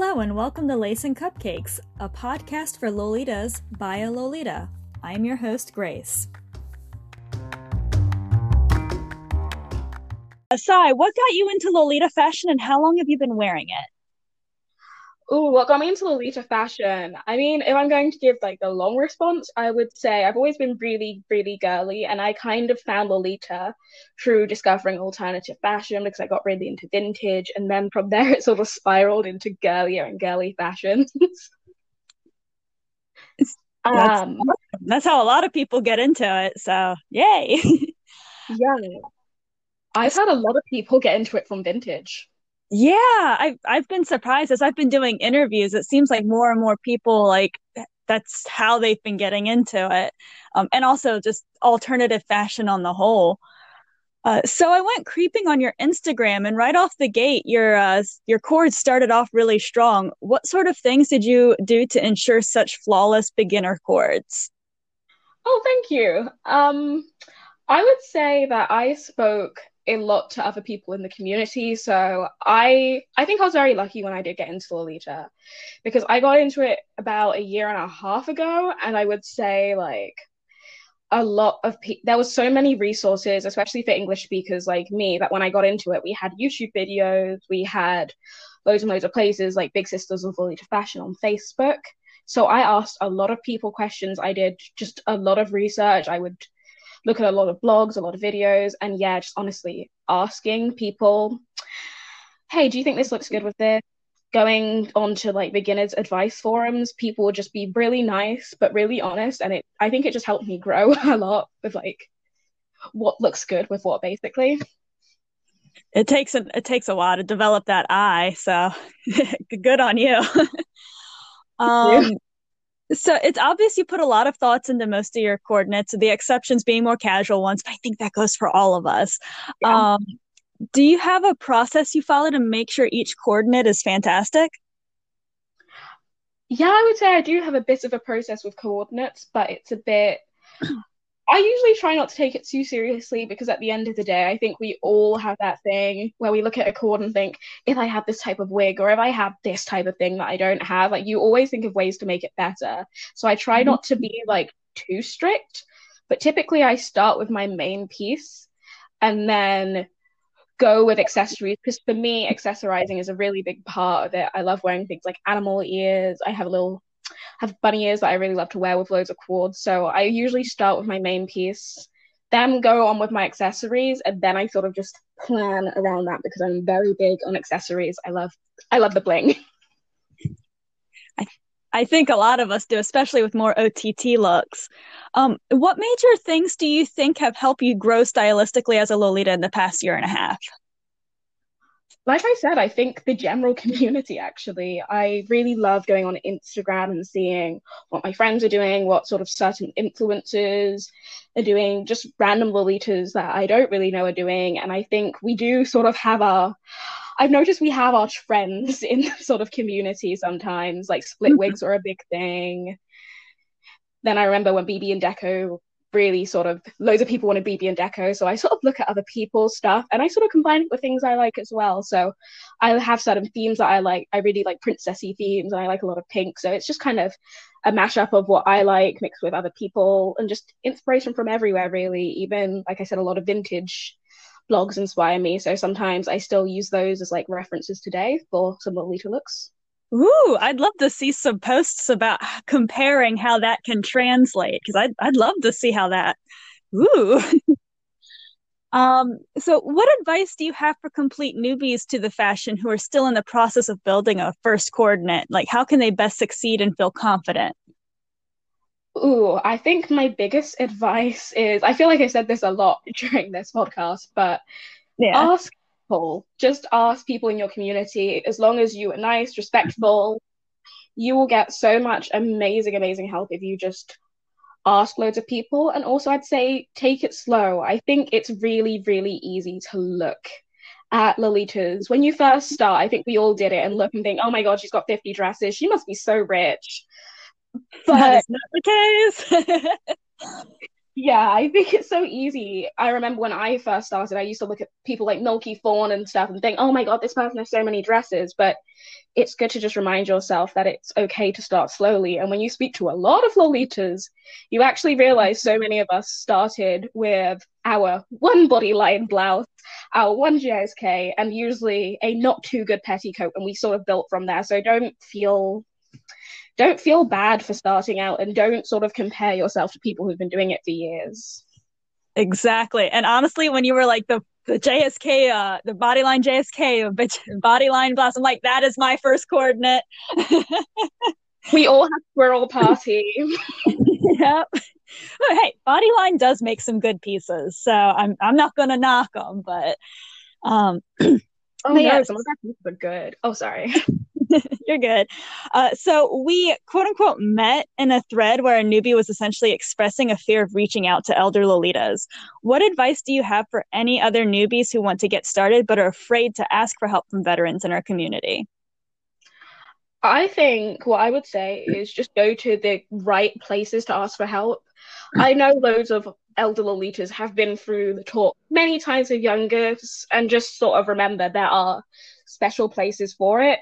Hello and welcome to Lace and Cupcakes, a podcast for Lolitas by a Lolita. I'm your host, Grace. Asai, what got you into Lolita fashion and how long have you been wearing it? Oh, what got me into Lolita fashion? I mean, if I'm going to give like the long response, I would say I've always been really, really girly, and I kind of found Lolita through discovering alternative fashion because I got really into vintage, and then from there it sort of spiraled into girlier and girly fashions. that's, um, that's how a lot of people get into it. So, yay! yeah, I've had a lot of people get into it from vintage. Yeah, I've I've been surprised as I've been doing interviews. It seems like more and more people like that's how they've been getting into it, um, and also just alternative fashion on the whole. Uh, so I went creeping on your Instagram, and right off the gate, your uh, your coords started off really strong. What sort of things did you do to ensure such flawless beginner coords? Oh, thank you. Um, I would say that I spoke a lot to other people in the community. So I I think I was very lucky when I did get into Lolita because I got into it about a year and a half ago and I would say like a lot of people there was so many resources especially for english speakers like me that when i got into it we had youtube videos we had loads and loads of places like big sisters of lolita fashion on facebook. So i asked a lot of people questions. I did just a lot of research. I would look at a lot of blogs, a lot of videos, and yeah, just honestly asking people, hey, do you think this looks good with this? Going on to like beginners advice forums, people would just be really nice but really honest, and it I think it just helped me grow a lot with like what looks good with what basically. It takes a it takes a while to develop that eye, so good on you. um, so it's obvious you put a lot of thoughts into most of your coordinates, the exceptions being more casual ones, but I think that goes for all of us. Yeah. Um, do you have a process you follow to make sure each coordinate is fantastic? Yeah, I would say I do have a bit of a process with coordinates, but it's a bit I usually try not to take it too seriously because at the end of the day, I think we all have that thing where we look at a coord and think, if I had this type of wig or if I had this type of thing that I don't have, like you always think of ways to make it better. So I try mm-hmm. not to be like too strict, but typically I start with my main piece and then go with accessories because for me, accessorizing is a really big part of it. I love wearing things like animal ears. I have a little have bunny ears that I really love to wear with loads of coords. So I usually start with my main piece, then go on with my accessories, and then I sort of just plan around that because I'm very big on accessories. I love I love the bling. I I think a lot of us do, especially with more OTT looks. Um, what major things do you think have helped you grow stylistically as a Lolita in the past year and a half? Like I said, I think the general community actually, I really love going on Instagram and seeing what my friends are doing, what sort of certain influencers are doing, just random Lolitas that I don't really know are doing. And I think we do sort of have our, I've noticed we have our friends in the sort of community sometimes, like split mm-hmm. wigs are a big thing. Then I remember when BB and Deco really sort of loads of people want to BB and Deco. So I sort of look at other people's stuff and I sort of combine it with things I like as well. So I have certain themes that I like. I really like princessy themes and I like a lot of pink. So it's just kind of a mashup of what I like mixed with other people and just inspiration from everywhere really. Even like I said, a lot of vintage blogs inspire me. So sometimes I still use those as like references today for some Lolita looks. Ooh, I'd love to see some posts about comparing how that can translate because I'd I'd love to see how that. Ooh. um. So, what advice do you have for complete newbies to the fashion who are still in the process of building a first coordinate? Like, how can they best succeed and feel confident? Ooh, I think my biggest advice is I feel like I said this a lot during this podcast, but yeah. ask people. Just ask people in your community. As long as you are nice, respectful, you will get so much amazing, amazing help if you just ask loads of people. And also, I'd say take it slow. I think it's really, really easy to look at Lolitas. When you first start, I think we all did it and look and think, oh my God, she's got 50 dresses. She must be so rich. But that is not the case. Yeah, I think it's so easy. I remember when I first started, I used to look at people like Milky Fawn and stuff and think, oh my God, this person has so many dresses. But it's good to just remind yourself that it's okay to start slowly. And when you speak to a lot of Lolitas, you actually realize so many of us started with our one bodyline blouse, our one JSK, and usually a not too good petticoat, and we sort of built from there. So don't feel don't feel bad for starting out and don't sort of compare yourself to people who've been doing it for years. Exactly. And honestly, when you were like the the JSK, uh, the bodyline JSK, bodyline blast, I'm like, that is my first coordinate. we all have squirrel party. yep. But hey, bodyline does make some good pieces, so I'm I'm not gonna knock them, but um. oh no, yeah. some of our pieces are good. Oh, sorry. You're good. Uh, so we quote unquote met in a thread where a newbie was essentially expressing a fear of reaching out to elder Lolitas. What advice do you have for any other newbies who want to get started but are afraid to ask for help from veterans in our community? I think what I would say is just go to the right places to ask for help. I know loads of elder Lolitas have been through the talk many times with youngers and just sort of remember there are special places for it.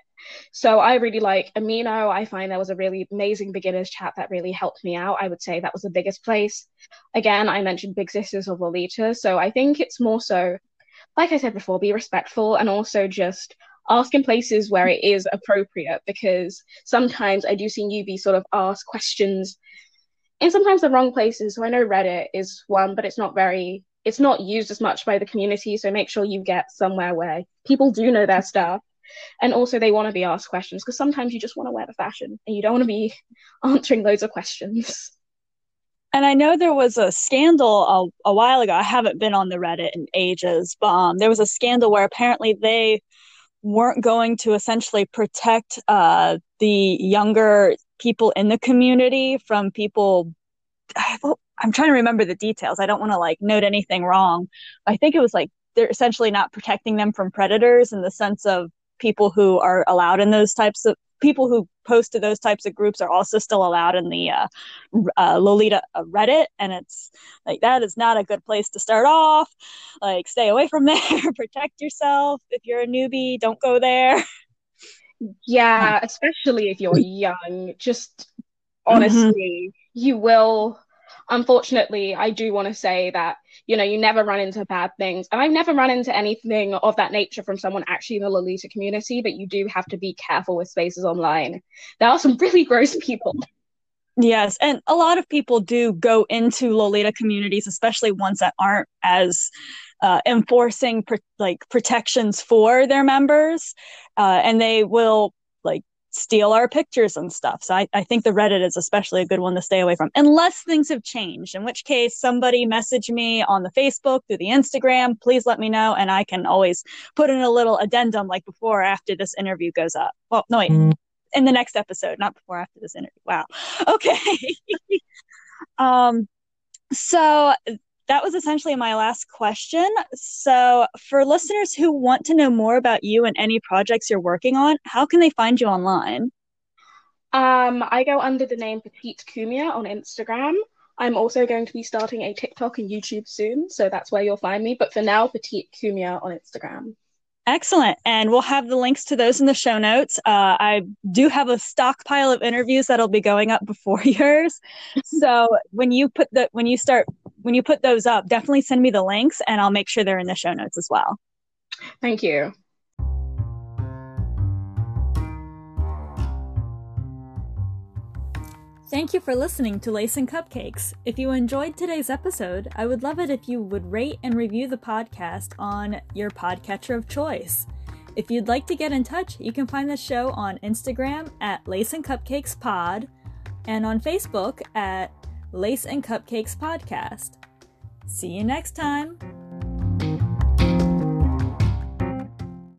So I really like Amino. I find there was a really amazing beginners chat that really helped me out. I would say that was the biggest place. Again, I mentioned Big Sisters of Lolita. So I think it's more so, like I said before, be respectful and also just ask in places where it is appropriate because sometimes I do see newbies sort of ask questions in sometimes the wrong places. So I know Reddit is one, but it's not very it's not used as much by the community. So make sure you get somewhere where people do know their stuff and also they want to be asked questions because sometimes you just want to wear the fashion and you don't want to be answering loads of questions and I know there was a scandal a, a, while ago. I haven't been on the Reddit in ages, but um, there was a scandal where apparently they weren't going to essentially protect uh, the younger people in the community from people. I'm trying to remember the details. I don't want to like note anything wrong. I think it was like they're essentially not protecting them from predators in the sense of people who are allowed in those types of people who post to those types of groups are also still allowed in the uh, uh, Lolita uh, Reddit, and it's like that is not a good place to start off. Like, stay away from there. Protect yourself. If you're a newbie, don't go there. Yeah, especially if you're young. Just honestly, mm-hmm. you will unfortunately, I do want to say that, you know, you never run into bad things. And I've never run into anything of that nature from someone actually in the Lolita community, but you do have to be careful with spaces online. There are some really gross people. Yes, and a lot of people do go into Lolita communities, especially ones that aren't as uh, enforcing like protections for their members, uh, and they will steal our pictures and stuff. So I, I think the Reddit is especially a good one to stay away from, unless things have changed, in which case somebody message me on the Facebook through the Instagram. Please let me know, and I can always put in a little addendum like before or after this interview goes up. Well, no, wait, mm. in the next episode, not before after this interview. Wow. Okay. um, so that was essentially my last question. So, for listeners who want to know more about you and any projects you're working on, how can they find you online? Um, I go under the name Petite Kumia on Instagram. I'm also going to be starting a TikTok and YouTube soon, so that's where you'll find me. But for now, Petite Kumia on Instagram. Excellent. And we'll have the links to those in the show notes. Uh, I do have a stockpile of interviews that'll be going up before yours. so when you put the, when you start, when you put those up, definitely send me the links and I'll make sure they're in the show notes as well. Thank you. Thank you for listening to Lace and Cupcakes. If you enjoyed today's episode, I would love it if you would rate and review the podcast on your podcatcher of choice. If you'd like to get in touch, you can find the show on Instagram at Lace and Cupcakes Pod and on Facebook at Lace and Cupcakes Podcast. See you next time.